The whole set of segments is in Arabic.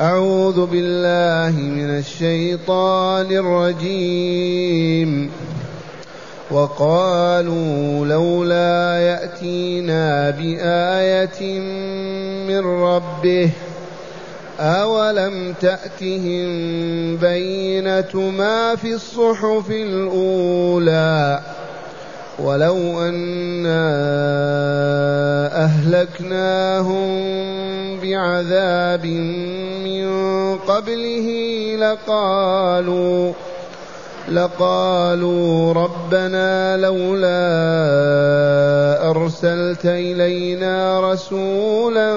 أعوذ بالله من الشيطان الرجيم. وقالوا لولا يأتينا بآية من ربه أولم تأتهم بينة ما في الصحف الأولى ولو أنا أهلكناهم بعذاب من قبله لقالوا لقالوا ربنا لولا أرسلت إلينا رسولا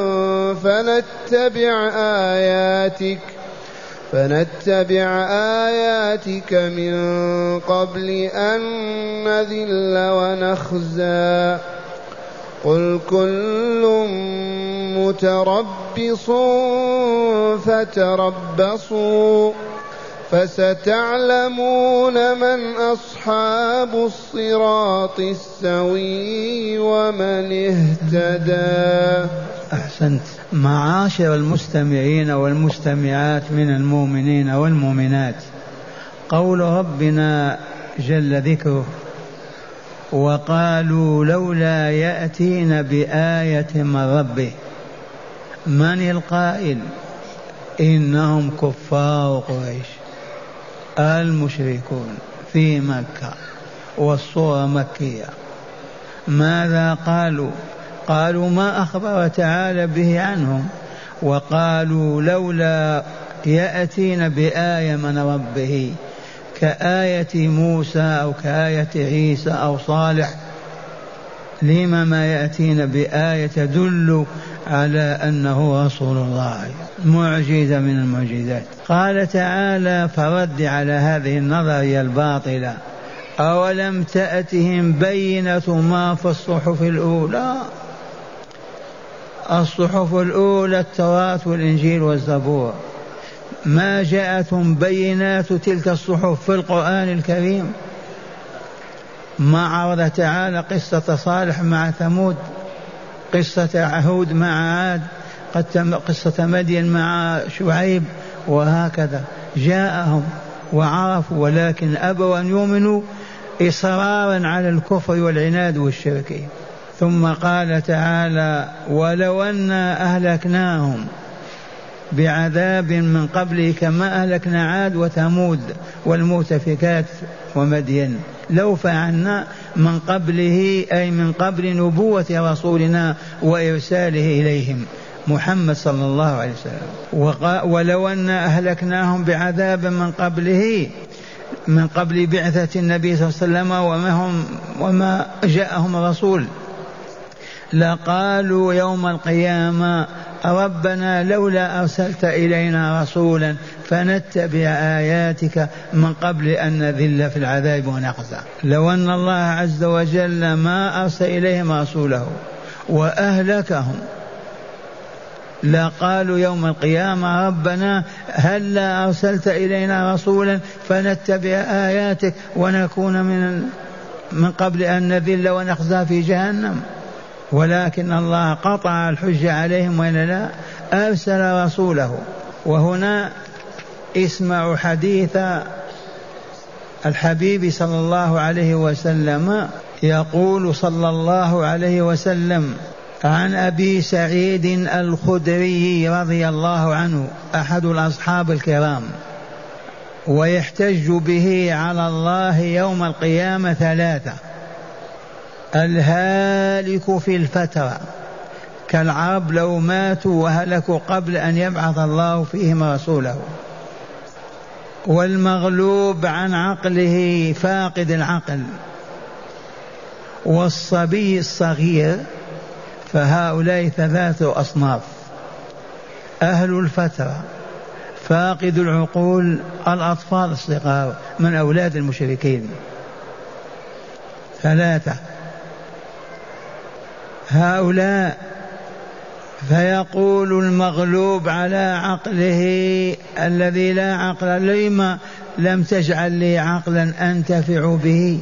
فنتبع آياتك فنتبع آياتك من قبل أن نذل ونخزى قل كل متربص فتربصوا فستعلمون من أصحاب الصراط السوي ومن اهتدى. أحسنت. معاشر المستمعين والمستمعات من المؤمنين والمؤمنات قول ربنا جل ذكره وقالوا لولا يأتين بآية من ربه. من القائل؟ إنهم كفار قريش. المشركون في مكة والصورة مكية. ماذا قالوا؟ قالوا ما أخبر تعالى به عنهم. وقالوا لولا يأتين بآية من ربه كآية موسى أو كآية عيسى أو صالح لما ما يأتين بآية تدل على أنه رسول الله معجزة من المعجزات. قال تعالى فرد على هذه النظرية الباطلة أولم تأتهم بينة ما في الصحف الأولى؟ الصحف الأولى التوراة والإنجيل والزبور. ما جاءتهم بينات تلك الصحف في القرآن الكريم؟ ما عرض تعالى قصة صالح مع ثمود قصة عهود مع عاد قد قصة مدين مع شعيب وهكذا. جاءهم وعرفوا ولكن أبوا أن يؤمنوا إصرارا على الكفر والعناد والشرك ثم قال تعالى ولو أنا أهلكناهم بعذاب من قبله كما أهلكنا عاد وثمود والمؤتفكات ومدين. لو فعلنا من قبله أي من قبل نبوة رسولنا وإرساله إليهم محمد صلى الله عليه وسلم. ولو أن أهلكناهم بعذاب من قبله من قبل بعثة النبي صلى الله عليه وسلم وما هم وما جاءهم رسول لقالوا يوم القيامة ربنا لولا أرسلت إلينا رسولا فنتبع آياتك من قبل أن نذل في العذاب ونخزى لو أن الله عز وجل ما أرسل إليهم رسوله وأهلكهم لقالوا يوم القيامة ربنا هل لا أرسلت إلينا رسولا فنتبع آياتك ونكون من من قبل أن نذل ونخزى في جهنم. ولكن الله قطع الحجة عليهم وإلا لا أرسل رسوله. وهنا اسمعوا حديث الحبيب صلى الله عليه وسلم يقول صلى الله عليه وسلم عن أبي سعيد الخدري رضي الله عنه أحد الأصحاب الكرام ويحتج به على الله يوم القيامة ثلاثة الهالك في الفترة كالعرب لو ماتوا وهلكوا قبل أن يبعث الله فيهم رسوله. والمغلوب عن عقله فاقد العقل والصبي الصغير فهؤلاء ثلاثة أصناف أهل الفترة فاقد العقول الأطفال الصغار من أولاد المشركين. ثلاثة هؤلاء فيقول المغلوب على عقله الذي لا عقل لما لم تجعل لي عقلا أنتفع به.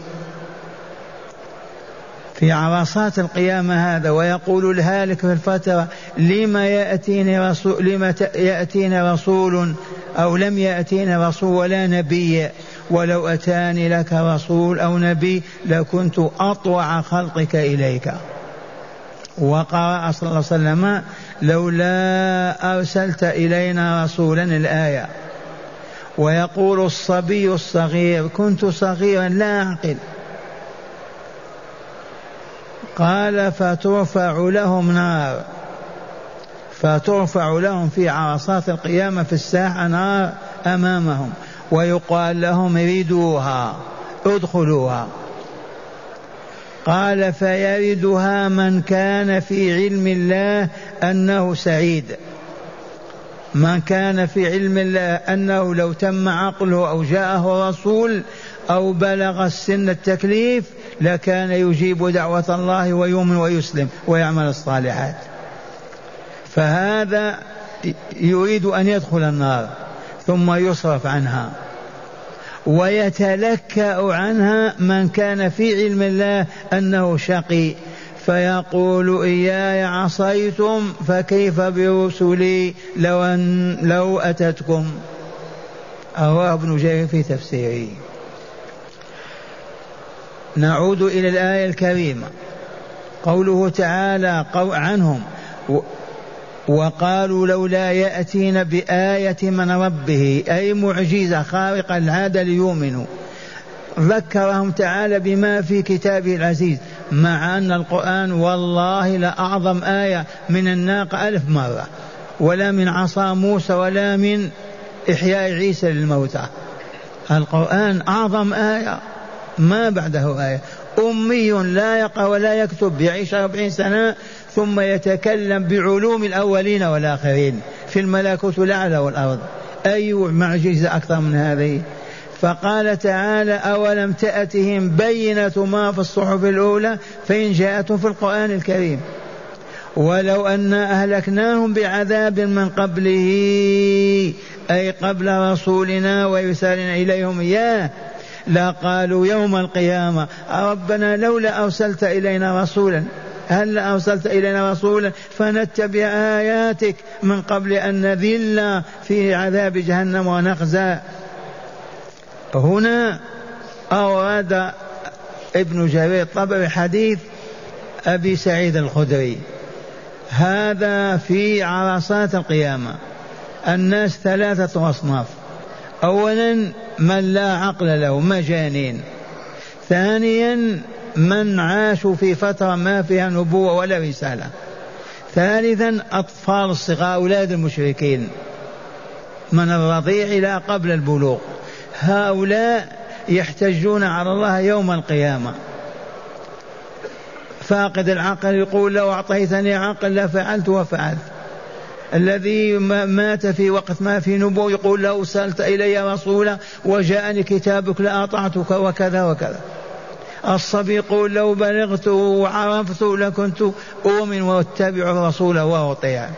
في عرصات القيامة هذا ويقول الهالك في الفترة لما يأتيني رسول لما يأتيني رسول أو لم يأتيني رسول ولا نبي. ولو أتاني لك رسول أو نبي لكنت أطوع خلقك إليك. وقرأ صلى الله عليه وسلم لولا أرسلت إلينا رسولا الآية. ويقول الصبي الصغير كنت صغيرا لا أعقل. قال فترفع لهم نار. فترفع لهم في عرصات القيامة في الساحة نار أمامهم. ويقال لهم ردوها ادخلوها. قال فيردها من كان في علم الله أنه سعيد. من كان في علم الله أنه لو تم عقله أو جاءه رسول أو بلغ السن التكليف لكان يجيب دعوة الله ويؤمن ويسلم ويعمل الصالحات. فهذا يريد أن يدخل النار ثم يصرف عنها. ويتلكأ عنها من كان في علم الله أنه شقي. فيقول إياي عصيتم فكيف برسلي؟ لو, أن لو أتتكم. رواه ابن جرير في تفسيره. نعود إلى الآية الكريمة. قوله تعالى عنهم. وقالوا لولا يأتين بآية من ربه أي معجزة خارقة العادة ليؤمنوا. ذكرهم تعالى بما في كتابه العزيز مع أن القرآن والله لأعظم آية من الناقة ألف مرة. ولا من عصا موسى ولا من إحياء عيسى للموتى. القرآن أعظم آية ما بعده آية. أمي لا يقرأ ولا يكتب يعيش أربعين سنة ثم يتكلم بعلوم الأولين والآخرين في الملكوت الأعلى والأرض. أي معجزة أكثر من هذه؟ فقال تعالى أولم تأتهم بينة ما في الصحف الأولى فإن جاءتهم في القرآن الكريم؟ ولو أنا أهلكناهم بعذاب من قبله أي قبل رسولنا وإرسالنا إليهم. إياه لا قالوا يوم القيامة ربنا لولا أرسلت إلينا رسولا. هل أرسلت إلينا رسولا فنتبع آياتك من قبل أن نذل في عذاب جهنم ونخزى؟ هنا أورد ابن جرير الطبري حديث أبي سعيد الخدري. هذا في عرصات القيامة. الناس ثلاثة أصناف. أولا من لا عقل له مجانين. ثانيا من عاشوا في فترة ما فيها نبوة ولا رسالة. ثالثا أطفال الصغار أولاد المشركين. من الرضيع إلى قبل البلوغ. هؤلاء يحتجون على الله يوم القيامة. فاقد العقل يقول لو أعطيتني عقل لفعلت وفعلت. الذي مات في وقت ما في نبوة يقول لو أرسلت إلي رسولا وجاءني كتابك لأطعتك وكذا وكذا. الصبي يقول لو بلغت وعرفت لكنت أؤمن وأتبع الرسول وأطيع.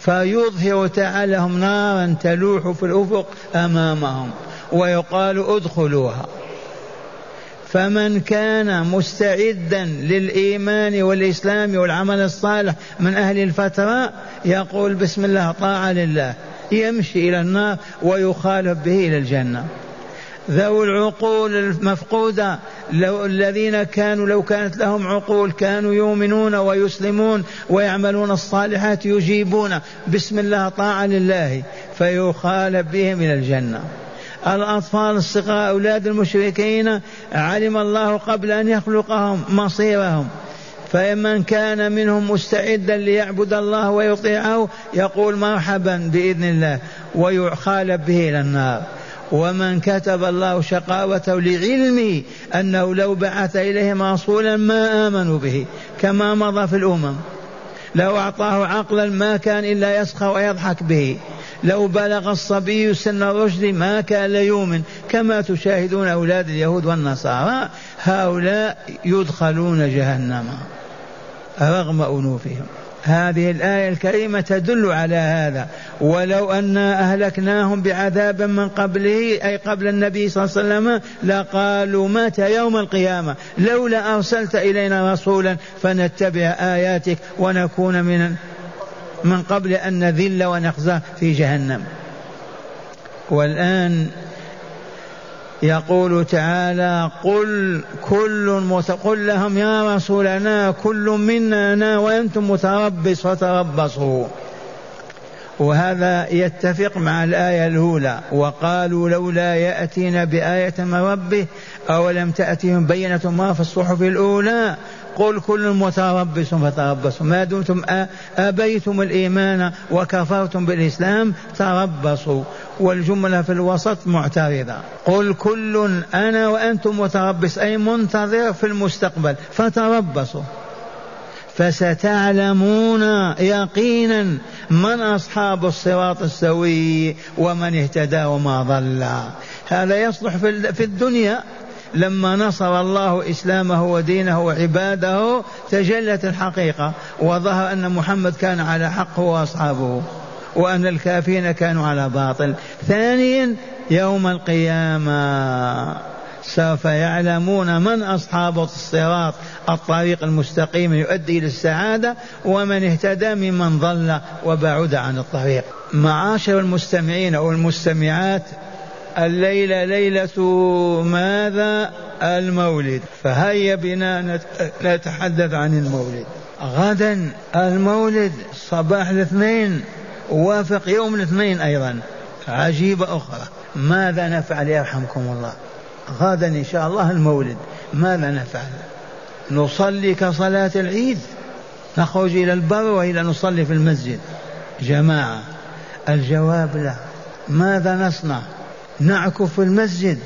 فيظهر تعالى لهم نارا تلوح في الأفق أمامهم ويقال ادخلوها. فمن كان مستعدا للإيمان والإسلام والعمل الصالح من أهل الفترة يقول بسم الله طاعة لله. يمشي إلى النار ويخالف به إلى الجنة. ذوي العقول المفقودة. لو الذين كانوا لو كانت لهم عقول كانوا يؤمنون ويسلمون ويعملون الصالحات يجيبون. بسم الله طاعة لله. فيخالف بهم إلى الجنة. الأطفال الصغار أولاد المشركين علم الله قبل أن يخلقهم مصيرهم. فمن كان منهم مستعدا ليعبد الله ويطيعه يقول مرحبا بإذن الله ويخالف به إلى النار. ومن كتب الله شقاوته لعلمه أنه لو بعث إليهم رسولا ما آمنوا به كما مضى في الأمم. لو أعطاه عقلا ما كان إلا يسخر ويضحك به. لو بلغ الصبي سن الرشد ما كان ليؤمن كما تشاهدون أولاد اليهود والنصارى هؤلاء يدخلون جهنم رغم أنوفهم. هذه الآية الكريمة تدل على هذا. ولو أنا أهلكناهم بعذاب من قبله أي قبل النبي صلى الله عليه وسلم لقالوا متى يوم القيامة. لولا أرسلت إلينا رسولا فنتبع آياتك ونكون من من قبل أن نذل ونخزى في جهنم. والآن يقول تعالى قل كل قل لهم يا رسولنا كل منا أنا وأنتم متربص فتربصوا وهذا يتفق مع الآية الأولى وقالوا لولا يأتينا بآية من ربه أولم تأتهم بينة ما في الصحف الأولى قل كل متربص فتربصوا ما دمتم أبيتم الإيمان وكفرتم بالإسلام تربصوا. والجملة في الوسط معترضة. قل كل أنا وأنتم متربص أي منتظر في المستقبل. فتربصوا. فستعلمون يقينا من أصحاب الصراط السوي ومن اهتدى وما ضل. هذا يصلح في الدنيا. لما نصر الله إسلامه ودينه وعباده تجلت الحقيقة وظهر أن محمد كان على حق وأصحابه وأن الكافرين كانوا على باطل. ثانيا يوم القيامة سوف يعلمون من أصحاب الصراط الطريق المستقيم يؤدي إلى السعادة ومن اهتدى ممن ضل وبعد عن الطريق. معاشر المستمعين أو المستمعات الليلة ليلة ماذا؟ المولد. فهيا بنا نتحدث عن المولد. غدا المولد صباح الاثنين وافق يوم الاثنين أيضا. عجيبة أخرى. ماذا نفعل يرحمكم الله؟ غدا إن شاء الله المولد. ماذا نفعل؟ نصلي كصلاة العيد. نخرج إلى البر وإلى نصلي في المسجد. جماعة الجواب لا. ماذا نصنع؟ نعكف في المسجد.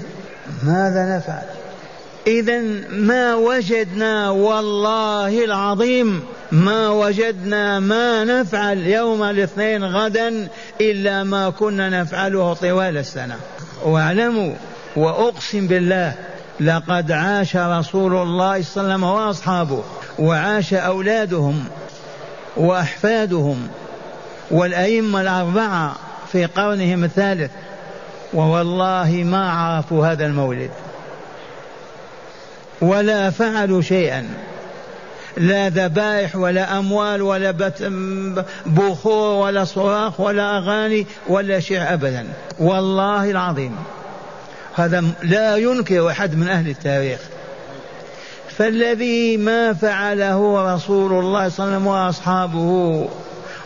ماذا نفعل؟ إذا ما وجدنا والله العظيم ما وجدنا ما نفعل يوم الاثنين غدا إلا ما كنا نفعله طوال السنة. واعلموا وأقسم بالله لقد عاش رسول الله صلى الله عليه وسلم وأصحابه وعاش أولادهم وأحفادهم والأئمة الأربعة في قرنهم الثالث. ووالله ما عرفوا هذا المولد ولا فعلوا شيئا. لا ذبائح ولا أموال ولا بخور ولا صراخ ولا أغاني ولا شيء أبدا. والله العظيم. هذا لا ينكر أحد من أهل التاريخ. فالذي ما فعله رسول الله صلى الله عليه وسلم وأصحابه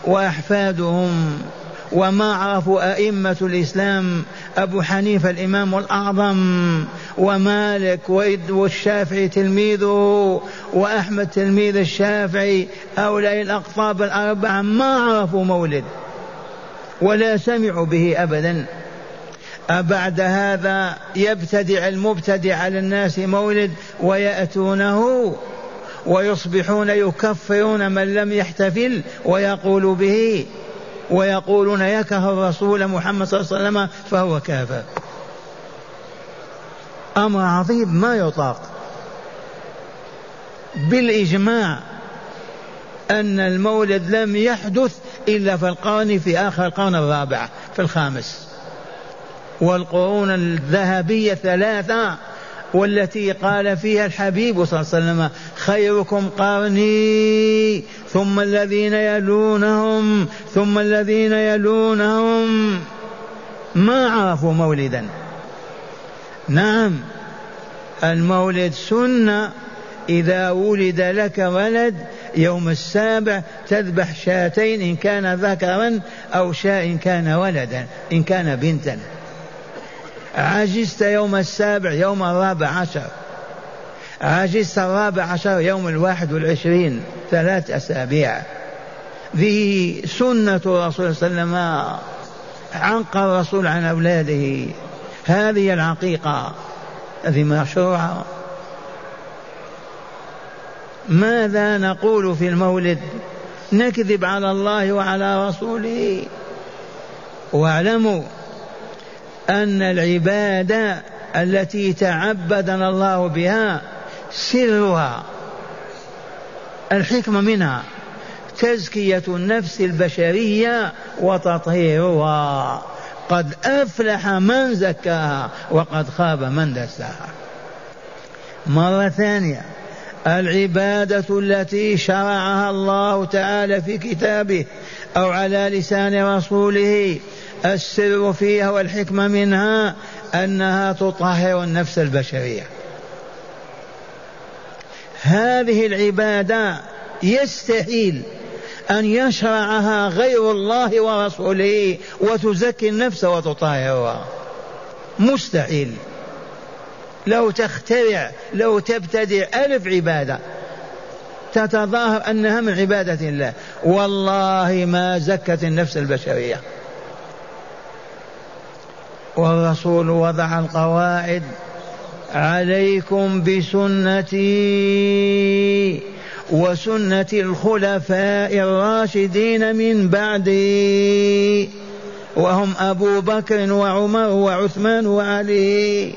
وأحفادهم وما عرفوا أئمة الإسلام أبو حنيفة الإمام الأعظم ومالك والشافعي تلميذه وأحمد تلميذ الشافعي هؤلاء الأقطاب الأربعة ما عرفوا مولد ولا سمعوا به أبدا. أبعد هذا يبتدع المبتدع على الناس مولد ويأتونه ويصبحون يكفرون من لم يحتفل ويقول به. ويقولون يكره الرسول محمد صلى الله عليه وسلم فهو كافر. أمر عظيم ما يطاق. بالإجماع أن المولد لم يحدث إلا في القرن في آخر القرن الرابع في الخامس. والقرون الذهبية ثلاثة. والتي قال فيها الحبيب صلى الله عليه وسلم خيركم قرني ثم الذين يلونهم ثم الذين يلونهم. ما عرفوا مولدا. نعم المولد سنة إذا ولد لك ولد يوم السابع تذبح شاتين إن كان ذكرا أو شاء إن كان ولدا إن كان بنتا. عجزت يوم السابع يوم الرابع عشر. عجزت الرابع عشر يوم الواحد والعشرين ثلاث أسابيع. ذي سنة الرسول صلى الله عليه وسلم. عنق الرسول عن أولاده. هذه العقيقة هذه مشروعة ماذا نقول في المولد؟ نكذب على الله وعلى رسوله. واعلموا أن العبادة التي تعبدنا الله بها سرها الحكمة منها تزكية النفس البشرية وتطهيرها. قد أفلح من زكاها وقد خاب من دساها. مرة ثانية العبادة التي شرعها الله تعالى في كتابه أو على لسان رسوله السر فيها والحكمة منها أنها تطهر النفس البشرية. هذه العبادة يستحيل أن يشرعها غير الله ورسوله وتزكي النفس وتطهرها. مستحيل. لو تخترع لو تبتدع ألف عبادة تتظاهر أنها من عبادة الله. والله ما زكت النفس البشرية. والرسول وضع القواعد عليكم بسنتي وسنة الخلفاء الراشدين من بعدي. وهم أبو بكر وعمر وعثمان وعلي.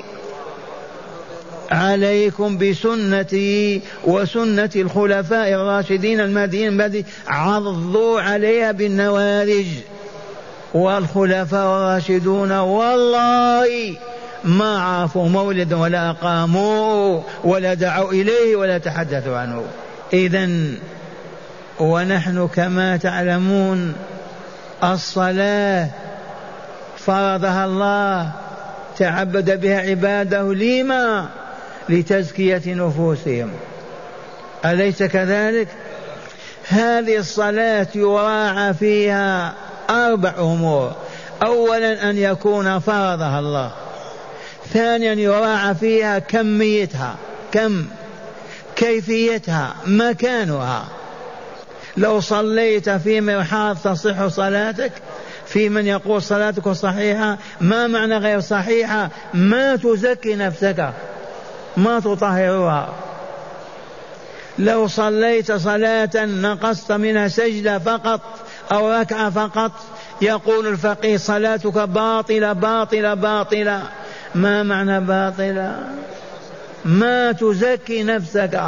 عليكم بسنتي وسنة الخلفاء الراشدين المهديين بعدي عضوا عليها بالنوارج. والخلفاء الراشدون والله ما عرفوا مولدا ولا أقاموا ولا دعوا إليه ولا تحدثوا عنه. إذا ونحن كما تعلمون الصلاة فرضها الله تعبد بها عباده لما؟ لتزكية نفوسهم. أليس كذلك؟ هذه الصلاة يراعى فيها أربع أمور. أولا أن يكون فرضها الله. ثانيا يراعى فيها كميتها كم؟ كيفيتها مكانها. لو صليت في مرحاض تصح صلاتك في من يقول صلاتك صحيحة ما معنى غير صحيحة؟ ما تزكي نفسك. ما تطهرها. لو صليت صلاة نقصت منها سجدة فقط أو ركعة فقط. يقول الفقيه صلاتك باطلة باطلة باطلة. ما معنى باطلة؟ ما تزكي نفسك.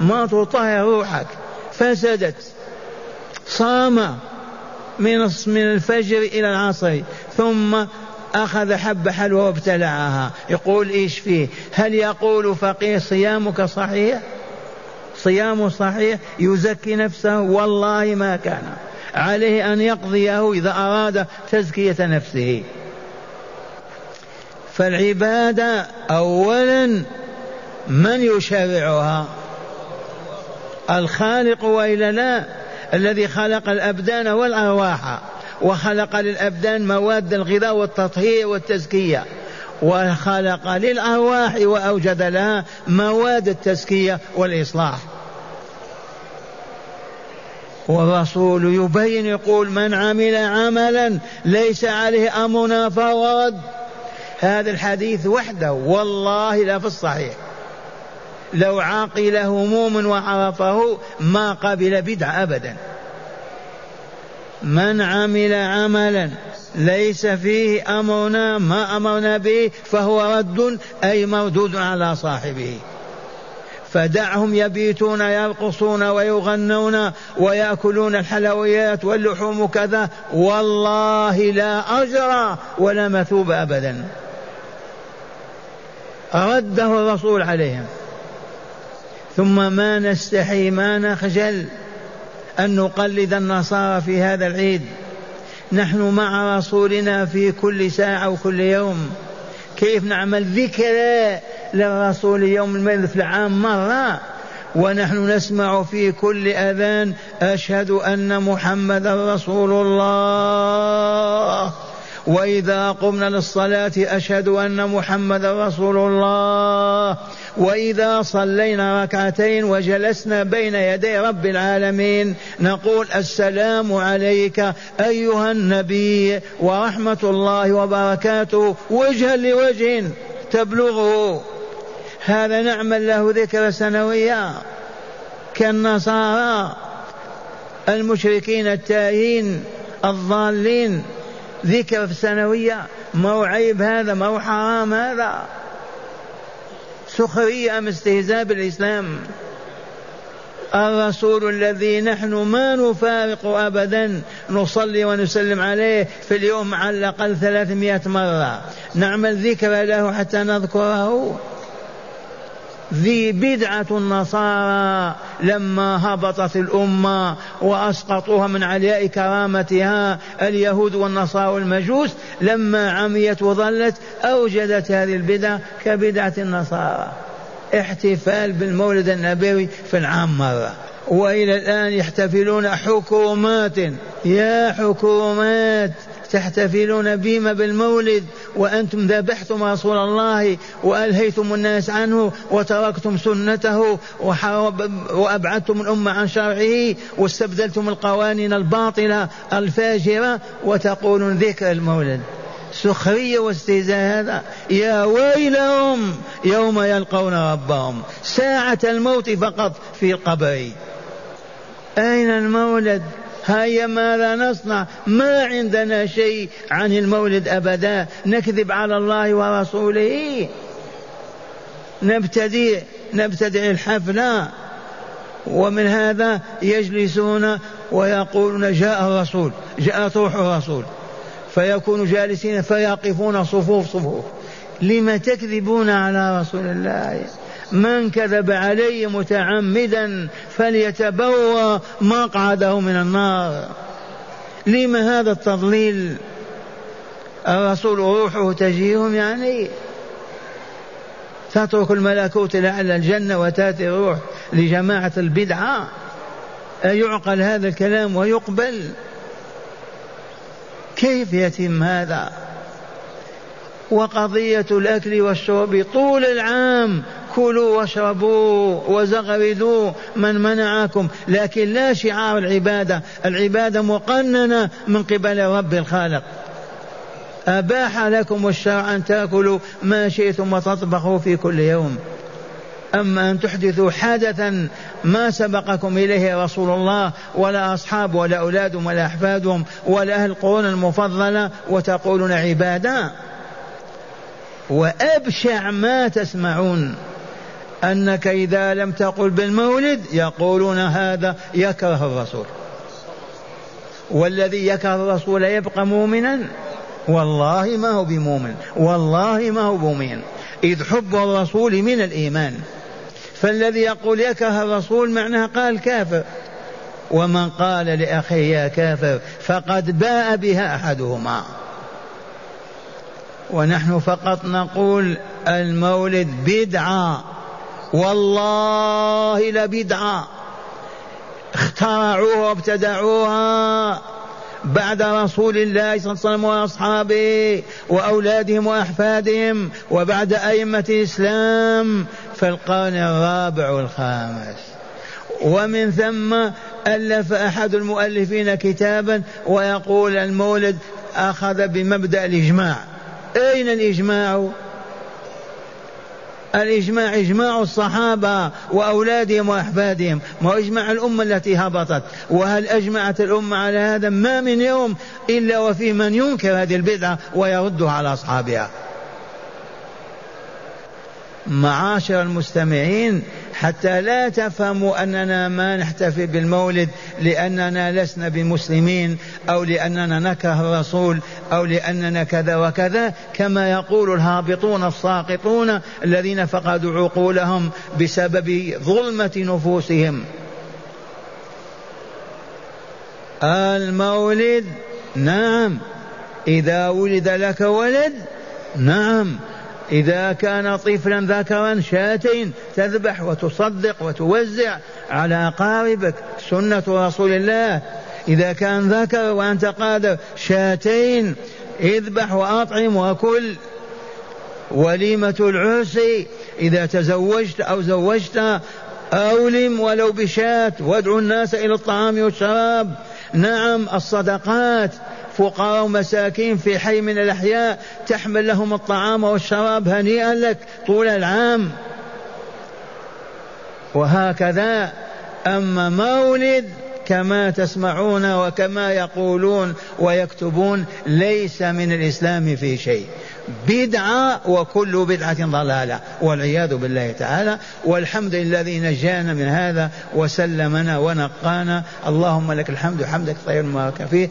ما تطهر روحك. فسدت. صام من من الفجر إلى العصر ثم أخذ حب حلوى وابتلعها. يقول إيش فيه؟ هل يقول فقيه صيامك صحيح؟ صيامه صحيح؟ يزكي نفسه؟ والله ما كان. عليه أن يقضيه إذا أراد تزكية نفسه. فالعبادة أولا من يشرعها؟ الخالق وإلا لا؟ الذي خلق الأبدان والأرواح وخلق للأبدان مواد الغذاء والتطهير والتزكية. وخلق للأرواح وأوجد لها مواد التزكية والإصلاح. والرسول يبين يقول من عمل عملا ليس عليه أمرنا فهو رد. هذا الحديث وحده والله لا في الصحيح. لو عقل هموم وعرفه ما قبل بدع أبدا. من عمل عملا ليس فيه أمرنا ما أمرنا به فهو رد أي مردود على صاحبه. فدعهم يبيتون يرقصون ويغنون ويأكلون الحلويات واللحوم كذا. والله لا أجر ولا مثوب أبدا. رده الرسول عليهم. ثم ما نستحي ما نخجل أن نقلد النصارى في هذا العيد. نحن مع رسولنا في كل ساعة وكل يوم. كيف نعمل ذكرى للرسول يوم الميلاد في العام مرة. ونحن نسمع في كل أذان أشهد أن محمدا رسول الله. وإذا قمنا للصلاة أشهد أن محمدا رسول الله. وإذا صلينا ركعتين وجلسنا بين يدي رب العالمين نقول السلام عليك أيها النبي ورحمة الله وبركاته. وجها لوجه تبلغه. هذا نعمل له ذكر سنوية كالنصارى المشركين التائهين الضالين. ذكر في السنوية ما هو عيب هذا ما هو حرام هذا. سخرية أم استهزاء بالإسلام؟ الرسول الذي نحن ما نفارق أبدا نصلي ونسلم عليه في اليوم على الأقل ثلاثمائة مرة. نعمل ذكر له حتى نذكره. ذي بدعة النصارى لما هبطت الأمة وأسقطوها من علياء كرامتها اليهود والنصارى والمجوس لما عميت وظلت أوجدت هذه البدعة كبدعة النصارى. احتفال بالمولد النبوي في العام مرة. وإلى الآن يحتفلون حكومات يا حكومات تحتفلون بما بالمولد وأنتم ذبحتم رسول الله وألهيتم الناس عنه وتركتم سنته وأبعدتم الأمة عن شرعه واستبدلتم القوانين الباطلة الفاجرة وتقولون ذكر المولد. سخرية واستهزاء هذا. يا ويلهم يوم يلقون ربهم. ساعة الموت فقط في القبر. أين المولد؟ هيا ماذا نصنع ما عندنا شيء عن المولد أبدا. نكذب على الله ورسوله. نبتدئ نبتدئ الحفلة ومن هذا يجلسون ويقولون جاء الرسول جاءت روح الرسول. فيكونوا جالسين فيقفون صفوف صفوف. لم تكذبون على رسول الله؟ من كذب علي متعمدا فليتبوى مقعده من النار. لم هذا التضليل الرسول روحه تجيهم يعني؟ تترك الملكوت لعل الجنة وتأتي الروح لجماعة البدعة. أيعقل هذا الكلام ويقبل؟ كيف يتم هذا؟ وقضية الأكل والشرب طول العام كلوا واشربوا وزغردوا من منعكم. لكن لا شعار العبادة. العبادة مقننة من قبل رب الخالق. أباح لكم الشرع أن تأكلوا ما شئتم وتطبخوا في كل يوم. أما أن تحدثوا حدثا ما سبقكم إليه رسول الله ولا أصحاب ولا أولادهم ولا أحفادهم ولا أهل القرون المفضلة وتقولون عبادة. وأبشع ما تسمعون. أنك إذا لم تقل بالمولد يقولون هذا يكره الرسول. والذي يكره الرسول يبقى مؤمنا؟ والله ما هو بمؤمن. والله ما هو بمؤمن إذ حب الرسول من الإيمان. فالذي يقول يكره الرسول معناه قال كافر. ومن قال لأخيه يا كافر فقد باء بها أحدهما. ونحن فقط نقول المولد بدعة. والله لبدعة. اخترعوها وابتدعوها بعد رسول الله صلى الله عليه وسلم وأصحابه وأولادهم وأحفادهم وبعد أئمة الإسلام في القرن الرابع والخامس. ومن ثم ألف أحد المؤلفين كتابا ويقول المولد أخذ بمبدأ الإجماع. أين الإجماع؟ الإجماع إجماع الصحابة وأولادهم وأحفادهم ما هو إجماع الأمة التي هبطت. وهل أجمعت الأمة على هذا؟ ما من يوم إلا وفي من ينكر هذه البدعة ويردها على أصحابها. معاشر المستمعين حتى لا تفهموا أننا ما نحتفل بالمولد لأننا لسنا بمسلمين أو لأننا نكره الرسول أو لأننا كذا وكذا كما يقول الهابطون الساقطون الذين فقدوا عقولهم بسبب ظلمة نفوسهم. المولد نعم. إذا ولد لك ولد نعم. إذا كان طفلا ذكرا شاتين تذبح وتصدق وتوزع على أقاربك سنة رسول الله. إذا كان ذكر وأنت قادر شاتين اذبح وأطعم وكل. وليمة العرس إذا تزوجت أو زوجت أولم ولو بشاة وادعوا الناس إلى الطعام والشراب. نعم الصدقات. فقراء ومساكين في حي من الأحياء تحمل لهم الطعام والشراب هنيئا لك طول العام. وهكذا أما مولد كما تسمعون وكما يقولون ويكتبون ليس من الإسلام في شيء. بدعة وكل بدعة ضلالة والعياذ بالله تعالى. والحمد الذي نجانا من هذا وسلمنا ونقانا. اللهم لك الحمد حمدك طيب ما فيه